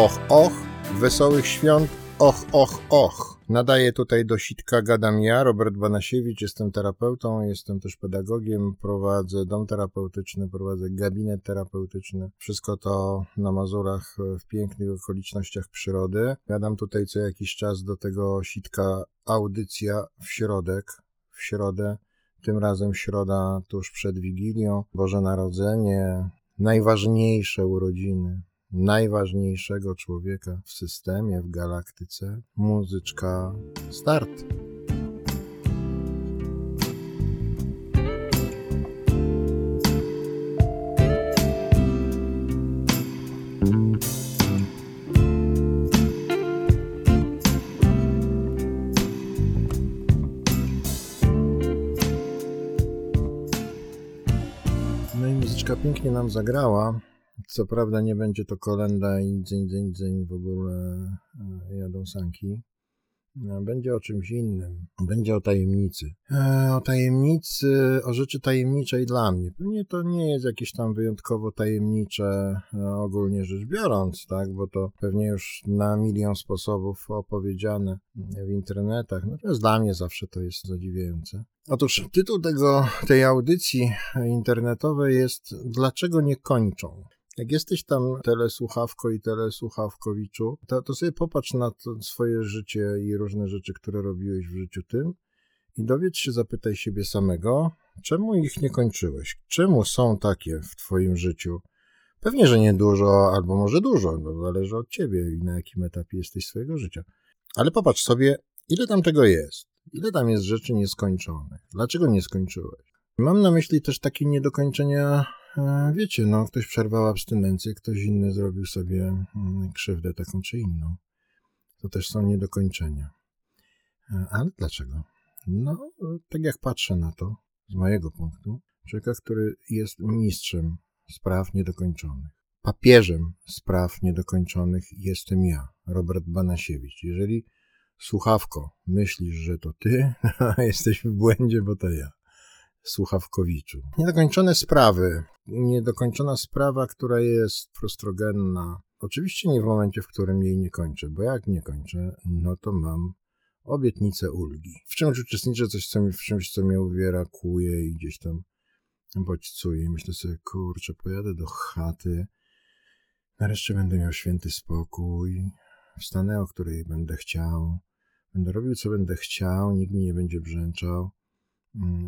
Och, och, wesołych świąt, och, och, och. Nadaję tutaj do sitka gadam ja, Robert Banasiewicz, jestem terapeutą, jestem też pedagogiem, prowadzę dom terapeutyczny, prowadzę gabinet terapeutyczny. Wszystko to na Mazurach w pięknych okolicznościach przyrody. Gadam tutaj co jakiś czas do tego sitka audycja w środek, w środę. Tym razem środa tuż przed Wigilią, Boże Narodzenie, najważniejsze urodziny najważniejszego człowieka w systemie, w galaktyce. Muzyczka start. No i muzyczka pięknie nam zagrała. Co prawda nie będzie to kolenda i dzień, dzień, dzień w ogóle e, jadą sanki. E, będzie o czymś innym. Będzie o tajemnicy. E, o tajemnicy, o rzeczy tajemniczej dla mnie. Pewnie to nie jest jakieś tam wyjątkowo tajemnicze, ogólnie rzecz biorąc, tak? Bo to pewnie już na milion sposobów opowiedziane w internetach. Natomiast dla mnie zawsze to jest zadziwiające. Otóż tytuł tego, tej audycji internetowej jest Dlaczego nie kończą? Jak jesteś tam telesłuchawko i telesłuchawkowiczu, to, to sobie popatrz na swoje życie i różne rzeczy, które robiłeś w życiu tym i dowiedz się, zapytaj siebie samego, czemu ich nie kończyłeś? Czemu są takie w twoim życiu? Pewnie, że nie dużo, albo może dużo, no zależy od ciebie i na jakim etapie jesteś swojego życia. Ale popatrz sobie, ile tam tego jest? Ile tam jest rzeczy nieskończonych? Dlaczego nie skończyłeś? Mam na myśli też takie niedokończenia wiecie, no, ktoś przerwał abstynencję, ktoś inny zrobił sobie mm, krzywdę taką czy inną. To też są niedokończenia. E, ale dlaczego? No, tak jak patrzę na to, z mojego punktu, człowieka, który jest mistrzem spraw niedokończonych. Papieżem spraw niedokończonych jestem ja, Robert Banasiewicz. Jeżeli słuchawko myślisz, że to ty, jesteś w błędzie, bo to ja. Słuchawkowiczu. Niedokończone sprawy. Niedokończona sprawa, która jest frustrogenna. Oczywiście nie w momencie, w którym jej nie kończę, bo jak nie kończę, no to mam obietnicę ulgi. W czymś uczestniczę, coś, co mi, w czymś, co mnie uwiera, kuje i gdzieś tam bodźcuje. Myślę sobie, kurczę, pojadę do chaty, nareszcie będę miał święty spokój, wstanę, o której będę chciał, będę robił, co będę chciał, nikt mi nie będzie brzęczał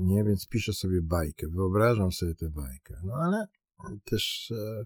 nie, więc piszę sobie bajkę, wyobrażam sobie tę bajkę. No ale też e,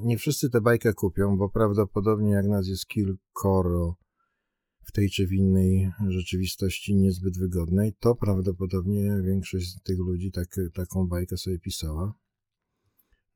nie wszyscy tę bajkę kupią, bo prawdopodobnie jak nas jest kilkoro w tej czy w innej rzeczywistości niezbyt wygodnej, to prawdopodobnie większość z tych ludzi tak, taką bajkę sobie pisała.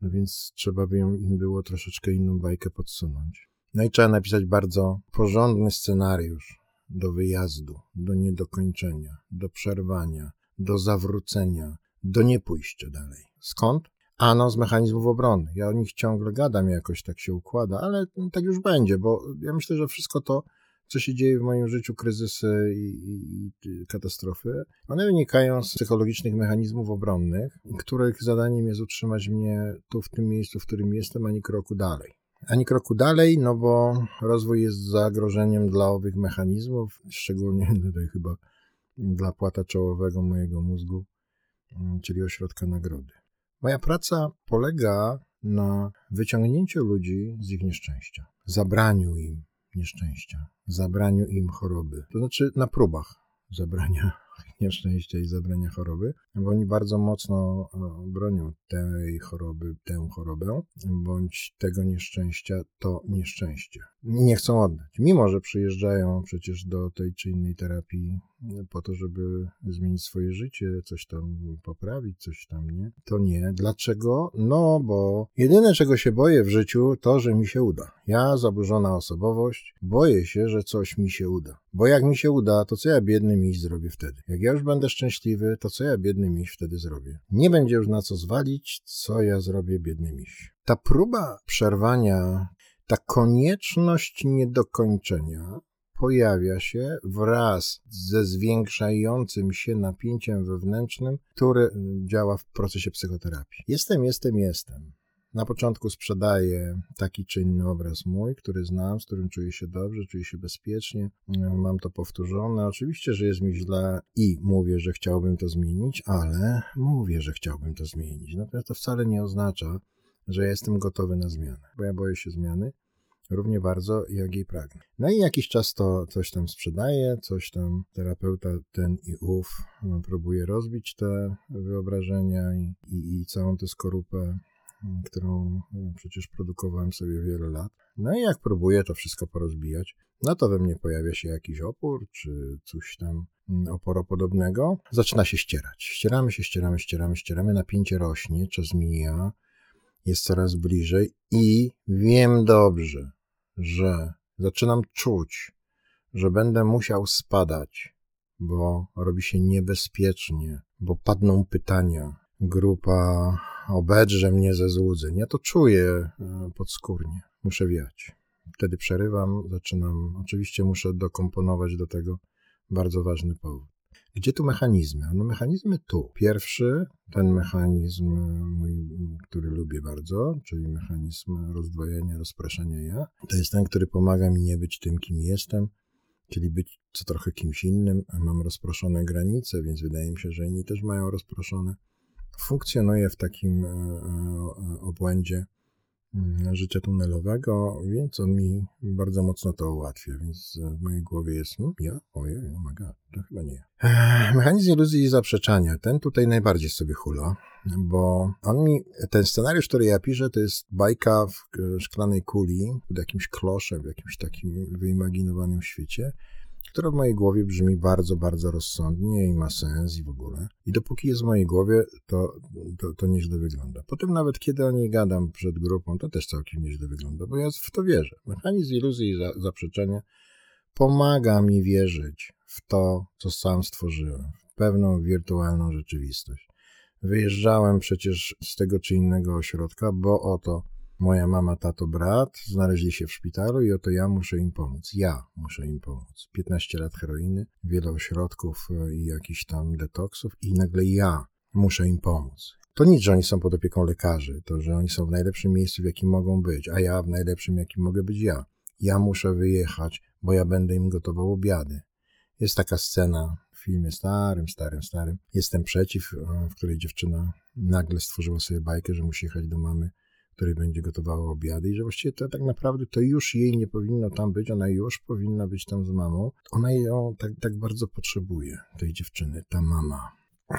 No więc trzeba by im było troszeczkę inną bajkę podsunąć. No i trzeba napisać bardzo porządny scenariusz, do wyjazdu, do niedokończenia, do przerwania, do zawrócenia, do niepójścia dalej. Skąd? Ano z mechanizmów obrony. Ja o nich ciągle gadam, jakoś tak się układa, ale tak już będzie, bo ja myślę, że wszystko to, co się dzieje w moim życiu, kryzysy i, i, i, katastrofy, one wynikają z psychologicznych mechanizmów obronnych, których zadaniem jest utrzymać mnie tu, w tym miejscu, w którym jestem, ani kroku dalej ani kroku dalej, no bo rozwój jest zagrożeniem dla owych mechanizmów, szczególnie tutaj chyba dla płata czołowego mojego mózgu, mm, czyli ośrodka nagrody. Moja praca polega na wyciągnięciu ludzi z ich nieszczęścia, zabraniu im nieszczęścia, zabraniu im choroby, to znaczy na próbach zabrania nieszczęścia i zabrania choroby, bo oni bardzo mocno e, bronią tej choroby, tę chorobę, bądź tego nieszczęścia, to nieszczęście. Nie chcą oddać, mimo że przyjeżdżają przecież do tej czy innej terapii po to, żeby zmienić swoje życie, coś tam poprawić, coś tam nie. To nie. Dlaczego? No, bo jedyne czego się boję w życiu, to, że mi się uda. Ja, zaburzona osobowość, boję się, że coś mi się uda. Bo jak mi się uda, to co ja biedny miś zrobię wtedy? Jak ja już będę szczęśliwy, to co ja biedny miś wtedy zrobię? Nie będzie już na co zwalić, co ja zrobię biedny miś. Ta próba przerwania, ta konieczność niedokończenia pojawia się wraz ze zwiększającym się napięciem wewnętrznym, które działa w procesie psychoterapii. Jestem, jestem, jestem. Na początku sprzedaję taki czy inny obraz mój, który znam, z którym czuję się dobrze, czuję się bezpiecznie, mam to powtórzone. Oczywiście, że jest mi źle i mówię, że chciałbym to zmienić, ale mówię, że chciałbym to zmienić. Natomiast to wcale nie oznacza, że jestem gotowy na zmianę, bo ja boję się zmiany równie bardzo, jak jej pragnę. No i jakiś czas to coś tam sprzedaje, coś tam terapeuta ten i ów no, próbuje rozbić te wyobrażenia i, i, i całą tę skorupę, którą no, przecież produkowałem sobie wiele lat. No i jak próbuję to wszystko porozbijać, no to we mnie pojawia się jakiś opór, czy coś tam mm, oporopodobnego. Zaczyna się ścierać. Ścieramy się, ścieramy, ścieramy, ścieramy, napięcie rośnie, czas mija, jest coraz bliżej i wiem dobrze, że zaczynam czuć, że będę musiał spadać, bo robi się niebezpiecznie, bo padną pytania. Grupa obedrze mnie ze złudzeń. Ja to czuję e, podskórnie. Muszę wiać. Wtedy przerywam, zaczynam. Oczywiście muszę dokomponować do tego bardzo ważny powód. Gdzie tu mechanizmy? No mechanizmy tu. Pierwszy, ten mechanizm mój, który lubię bardzo, czyli mechanizm rozdwojenia, rozpraszania ja, to jest ten, który pomaga mi nie być tym, kim jestem, czyli być co trochę kimś innym. Mam rozproszone granice, więc wydaje mi się, że inni też mają rozproszone. Funkcjonuję w takim e, e, obłędzie życia tunelowego, więc on mi bardzo mocno to ułatwia, więc w mojej głowie jest, no, ja, ojej, oh my god, to chyba nie. Mechanizm iluzji i zaprzeczania, ten tutaj najbardziej sobie hula, bo on mi, ten scenariusz, który ja piszę, to jest bajka w szklanej kuli, pod jakimś kloszem, w jakimś takim wyimaginowanym świecie, która w mojej głowie brzmi bardzo, bardzo rozsądnie i ma sens i w ogóle. I dopóki jest w mojej głowie, to, to, to nieźle wygląda. Potem nawet kiedy o niej gadam przed grupą, to też całkiem nieźle wygląda, bo ja w to wierzę. Mechanizm iluzji i za, zaprzeczenia pomaga mi wierzyć w to, co sam stworzyłem, w pewną wirtualną rzeczywistość. Wyjeżdżałem przecież z tego czy innego ośrodka, bo oto Moja mama, tato, brat znaleźli się w szpitalu i oto ja muszę im pomóc. Ja muszę im pomóc. 15 lat heroiny, wiele ośrodków e, i jakichś tam detoksów i nagle ja muszę im pomóc. To nic, że oni są pod opieką lekarzy, to, że oni są w najlepszym miejscu, w jakim mogą być, a ja w najlepszym, jakim mogę być ja. Ja muszę wyjechać, bo ja będę im gotował obiady. Jest taka scena w filmie starym, starym, starym. Jestem przeciw, e, w której dziewczyna nagle stworzyła sobie bajkę, że musi jechać do mamy której będzie gotowała obiady i że właściwie to tak naprawdę to już jej nie powinno tam być, ona już powinna być tam z mamą. Ona ją tak, tak bardzo potrzebuje, tej dziewczyny, ta mama.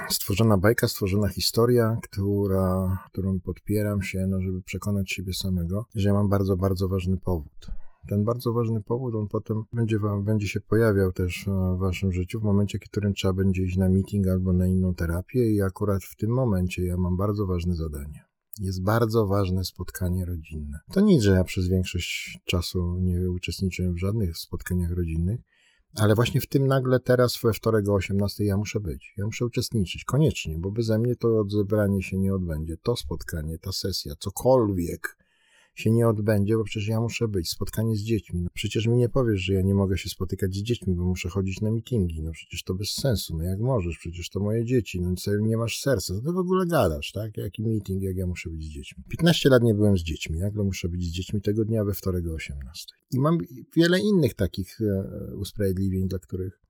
Stworzona bajka, stworzona historia, która, którą podpieram się, no, żeby przekonać siebie samego, że ja mam bardzo, bardzo ważny powód. Ten bardzo ważny powód, on potem będzie, wam, będzie się pojawiał też w waszym życiu, w momencie, w którym trzeba będzie iść na meeting albo na inną terapię i akurat w tym momencie ja mam bardzo ważne zadanie jest bardzo ważne spotkanie rodzinne. To nic, że ja przez większość czasu nie uczestniczyłem w żadnych spotkaniach rodzinnych, ale właśnie w tym nagle teraz we wtorek o 18 ja muszę być. Ja muszę uczestniczyć, koniecznie, bo beze mnie to odzebranie się nie odbędzie. To spotkanie, ta sesja, cokolwiek się nie odbędzie, bo przecież ja muszę być. Spotkanie z dziećmi. No przecież mi nie powiesz, że ja nie mogę się spotykać z dziećmi, bo muszę chodzić na mitingi. No przecież to bez sensu. No jak możesz? Przecież to moje dzieci. No co nie masz serca. Co ty w ogóle gadasz, tak? Jaki meeting, jak ja muszę być z dziećmi? 15 lat nie byłem z dziećmi. Nagle muszę być z dziećmi tego dnia we wtorek o 18. I mam wiele innych takich e, usprawiedliwień, dla których e,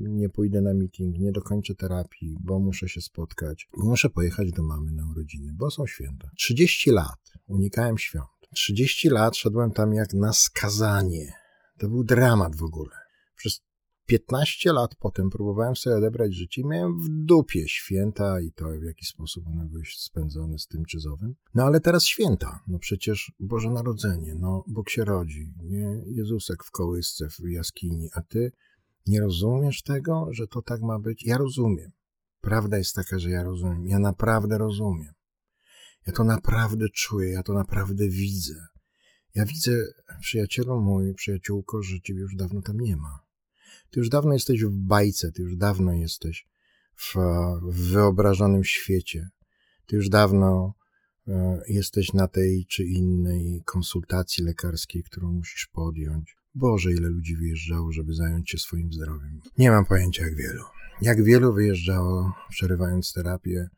nie pójdę na meeting, nie dokończę terapii, bo muszę się spotkać, muszę pojechać do mamy na urodziny, bo są święta. 30 lat unikałem świąt. 30 lat szedłem tam jak na skazanie. To był dramat w ogóle. Przez 15 lat potem próbowałem sobie odebrać życie i miałem w dupie święta i to, w jaki sposób one były spędzone z tym czy z owym. No ale teraz święta. No przecież Boże Narodzenie, no Bóg się rodzi, nie? Jezusek w kołysce, w jaskini, a ty nie rozumiesz tego, że to tak ma być? Ja rozumiem. Prawda jest taka, że ja rozumiem. Ja naprawdę rozumiem. Ja to naprawdę czuję, ja to naprawdę widzę. Ja widzę, przyjacielu mój, przyjaciółko, że ciebie już dawno tam nie ma. Ty już dawno jesteś w bajce, ty już dawno jesteś w, w wyobrażonym świecie. Ty już dawno e, jesteś na tej czy innej konsultacji lekarskiej, którą musisz podjąć. Boże, ile ludzi wyjeżdżało, żeby zająć się swoim zdrowiem. Nie mam pojęcia jak wielu. Jak wielu wyjeżdżało, przerywając terapię,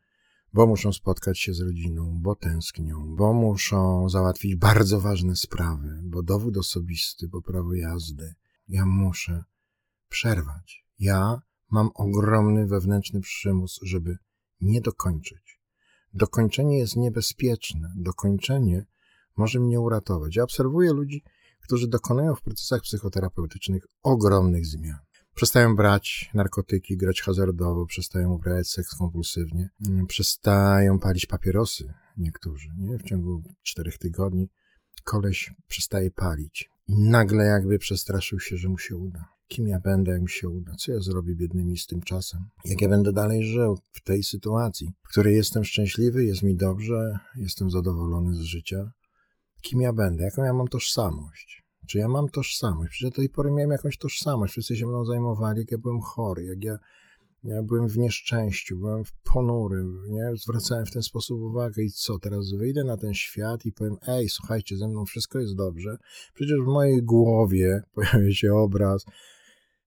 bo muszą spotkać się z rodziną, bo tęsknią, bo muszą załatwić bardzo ważne sprawy, bo dowód osobisty, bo prawo jazdy. Ja muszę przerwać. Ja mam ogromny wewnętrzny przymus, żeby nie dokończyć. Dokończenie jest niebezpieczne. Dokończenie może mnie uratować. Ja obserwuję ludzi, którzy dokonują w procesach psychoterapeutycznych ogromnych zmian. Przestają brać narkotyki, grać hazardowo, przestają uprawiać seks kompulsywnie, mm, przestają palić papierosy niektórzy. Nie? W ciągu czterech tygodni koleś przestaje palić i nagle jakby przestraszył się, że mu się uda. Kim ja będę, jak mi się uda? Co ja zrobię biednymi z tym czasem? Jak ja będę dalej żył w tej sytuacji, w której jestem szczęśliwy, jest mi dobrze, jestem zadowolony z życia? Kim ja będę? Jaką ja mam tożsamość? Czy ja mam tożsamość? Przecież do tej pory miałem jakąś tożsamość. Wszyscy się mną zajmowali, jak ja byłem chory, jak ja, ja byłem w nieszczęściu, byłem w ponury, nie? zwracałem w ten sposób uwagę i co, teraz wyjdę na ten świat i powiem, ej, słuchajcie, ze mną wszystko jest dobrze. Przecież w mojej głowie pojawia się obraz,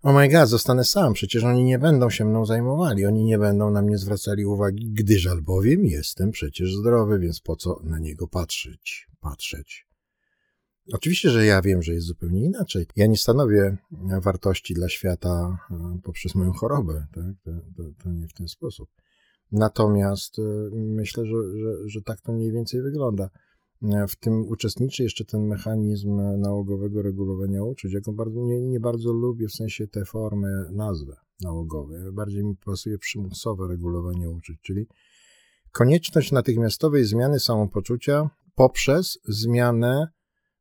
oh my god, zostanę sam, przecież oni nie będą się mną zajmowali, oni nie będą na mnie zwracali uwagi, gdyż albowiem jestem przecież zdrowy, więc po co na niego patrzeć, patrzeć. Oczywiście, że ja wiem, że jest zupełnie inaczej. Ja nie stanowię wartości dla świata e, poprzez moją chorobę. Tak? To, to, to nie w ten sposób. Natomiast e, myślę, że, że, że tak to mniej więcej wygląda. E, w tym uczestniczy jeszcze ten mechanizm nałogowego regulowania uczuć. Ja go bardzo, nie, nie bardzo lubię w sensie tę formę, nazwę nałogowej. Bardziej mi pasuje przymusowe regulowanie uczuć, czyli konieczność natychmiastowej zmiany samopoczucia poprzez zmianę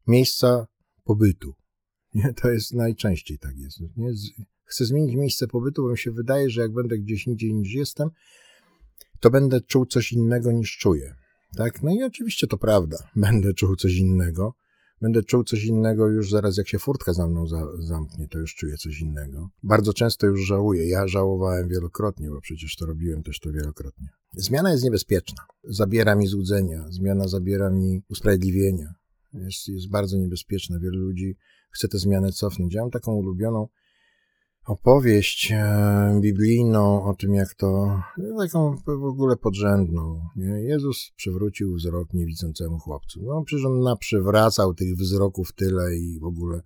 miejsca pobytu. Nie? To jest najczęściej tak jest. Nie? Chcę zmienić miejsce pobytu, bo mi się wydaje, że jak będę gdzieś indziej niż jestem, to będę czuł coś innego niż czuję. Tak? No i oczywiście to prawda. Będę czuł coś innego. Będę czuł coś innego już zaraz, jak się furtka za mną za, zamknie, to już czuję coś innego. Bardzo często już żałuję. Ja żałowałem wielokrotnie, bo przecież to robiłem też to wielokrotnie. Zmiana jest niebezpieczna. Zabiera mi złudzenia, zmiana zabiera mi usprawiedliwienia, jest, jest bardzo niebezpieczna. Wielu ludzi chce tę zmianę cofnąć. Ja mam taką ulubioną opowieść e, biblijną o tym, jak to, taką w ogóle podrzędną. Nie? Jezus przywrócił wzrok niewidzącemu chłopcu. No przecież on naprzywracał tych wzroków tyle i w ogóle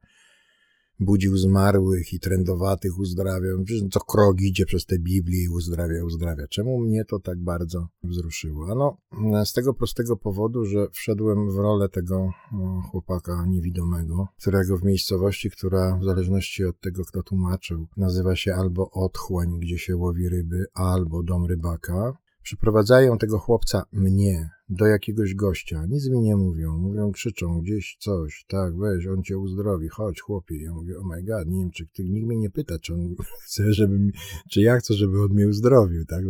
budził zmarłych i trędowatych uzdrawiał. Co krok idzie przez tę Biblię i uzdrawia, uzdrawia. Czemu mnie to tak bardzo wzruszyło? Ano, z tego prostego powodu, że wszedłem w rolę tego chłopaka niewidomego, którego w miejscowości, która w zależności od tego, kto tłumaczył, nazywa się albo otchłań, gdzie się łowi ryby, albo dom rybaka, Przyprowadzają tego chłopca, mnie, do jakiegoś gościa. Nic mi nie mówią. Mówią, krzyczą gdzieś coś. Tak, weź, on cię uzdrowi. Chodź, chłopie. Ja mówię, oh my god, nie czy nikt mnie nie pyta, czy on chce, żeby mi, czy ja chcę, żeby on mnie uzdrowił, tak?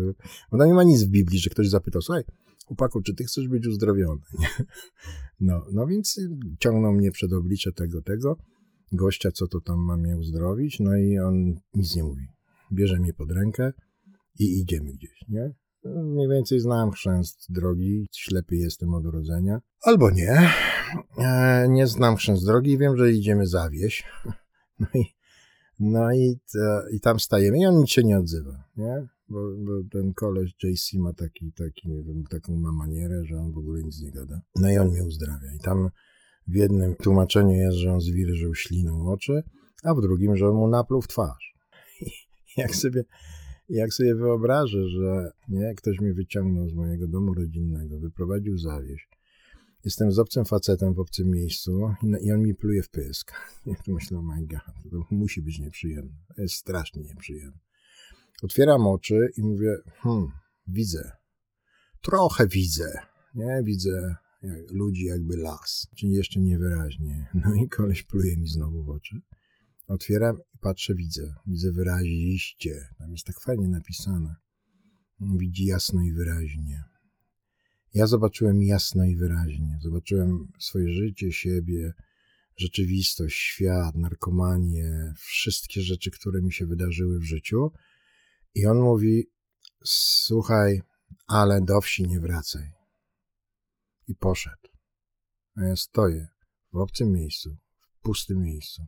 Bo tam nie ma nic w Biblii, że ktoś zapytał, słuchaj, chłopaku, czy ty chcesz być uzdrowiony? No, no więc ciągną mnie przed oblicze tego, tego gościa, co to tam ma mnie uzdrowić, no i on nic nie mówi. Bierze mnie pod rękę i idziemy gdzieś, nie? Mniej więcej znam chrzęst drogi, ślepy jestem od urodzenia. Albo nie. E, nie znam chrzęst drogi wiem, że idziemy za wieś. No i, no i, i tam stajemy i on nic się nie odzywa, nie? Bo, bo ten koleś JC ma taki, taki, taką ma manierę, że on w ogóle nic nie gada. No i on mnie uzdrawia. I tam w jednym tłumaczeniu jest, że on zwilżył śliną oczy, a w drugim, że on mu napluł w twarz. I jak sobie jak sobie wyobrażę, że nie, ktoś mnie wyciągnął z mojego domu rodzinnego, wyprowadził za wieś, jestem z obcym facetem w obcym miejscu i, on mi pluje w pysk. Ja to myślę, oh my god, to musi być nieprzyjemne. To jest strasznie nieprzyjemne. Otwieram oczy i mówię, hmm, widzę. Trochę widzę. Nie, widzę jak, ludzi jakby las, czyli jeszcze niewyraźnie. No i koleś pluje mi znowu w oczy. Otwieram i patrzę, widzę. Widzę wyraziście. Tam jest tak fajnie napisane. Widzi jasno i wyraźnie. Ja zobaczyłem jasno i wyraźnie. Zobaczyłem swoje życie, siebie, rzeczywistość, świat, narkomanię, wszystkie rzeczy, które mi się wydarzyły w życiu. I on mówi: Słuchaj, ale do wsi nie wracaj. I poszedł. A ja stoję w obcym miejscu, w pustym miejscu.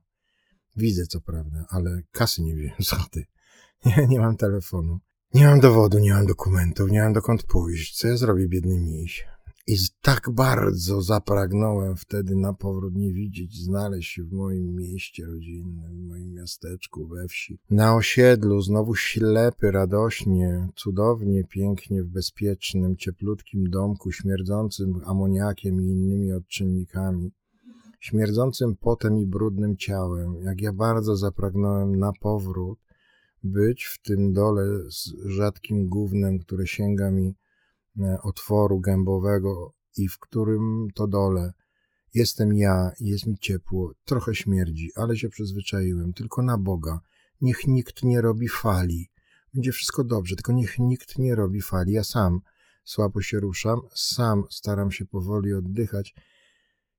Widzę co prawda, ale kasy nie wziąłem z chaty. Nie, nie mam telefonu. Nie mam dowodu, nie mam dokumentów, nie mam dokąd pójść. Co ja zrobię, biedny miś? I tak bardzo zapragnąłem wtedy na powrót nie widzieć, znaleźć się w moim mieście rodzinnym, w moim miasteczku, we wsi. Na osiedlu, znowu ślepy, radośnie, cudownie, pięknie, w bezpiecznym, cieplutkim domku, śmierdzącym amoniakiem i innymi odczynnikami śmierdzącym potem i brudnym ciałem, jak ja bardzo zapragnąłem na powrót być w tym dole z rzadkim gównem, które sięga mi e, otworu gębowego i w którym to dole jestem ja jest mi ciepło, trochę śmierdzi, ale się przyzwyczaiłem, tylko na Boga. Niech nikt nie robi fali. Będzie wszystko dobrze, tylko niech nikt nie robi fali. Ja sam słabo się ruszam, sam staram się powoli oddychać.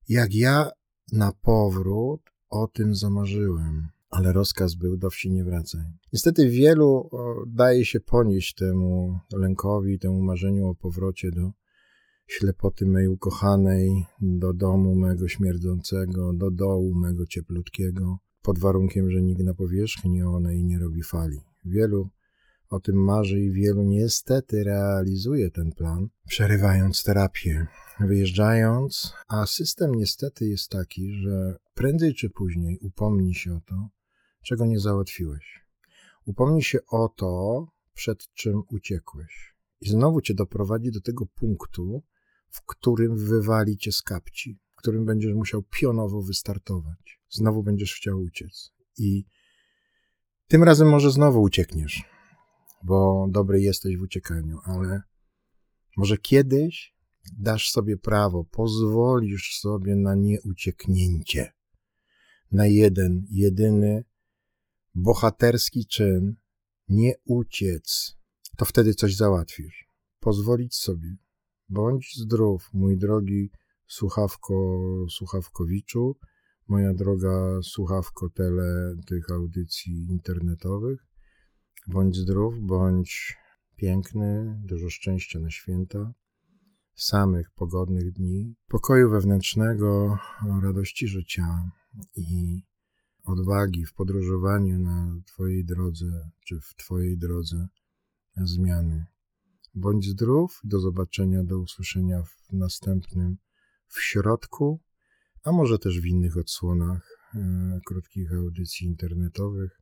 Jak ja na powrót o tym zamarzyłem. Ale rozkaz był do wsi nie wracaj. Niestety wielu daje się ponieść temu lękowi, temu marzeniu o powrocie do ślepoty mej ukochanej, do domu mego śmierdzącego, do dołu mego cieplutkiego, pod warunkiem, że nikt na powierzchni onej nie robi fali. Wielu o tym marzy i wielu niestety realizuje ten plan, przerywając terapię, wyjeżdżając, a system niestety jest taki, że prędzej czy później upomni się o to, czego nie załatwiłeś. Upomni się o to, przed czym uciekłeś. I znowu cię doprowadzi do tego punktu, w którym wywali cię z kapci, w którym będziesz musiał pionowo wystartować. Znowu będziesz chciał uciec. I tym razem może znowu uciekniesz, bo dobry jesteś w uciekaniu, ale może kiedyś dasz sobie prawo, pozwolisz sobie na nieucieknięcie, na jeden, jedyny bohaterski czyn, nie uciec, to wtedy coś załatwisz. Pozwolić sobie. Bądź zdrów, mój drogi słuchawko, słuchawkowiczu, moja droga słuchawko tele tych audycji internetowych. Bądź zdrów, bądź piękny, dużo szczęścia na święta, samych pogodnych dni, pokoju wewnętrznego, radości życia i odwagi w podróżowaniu na Twojej drodze, czy w Twojej drodze zmiany. Bądź zdrów, do zobaczenia, do usłyszenia w następnym, w środku, a może też w innych odsłonach e, krótkich audycji internetowych.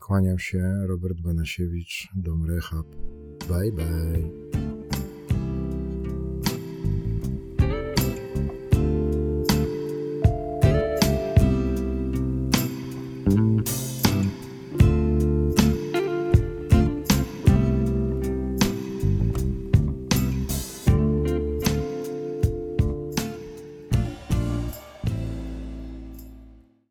Kłaniam się, Robert Banasiewicz, Dom Rehab. Bye bye.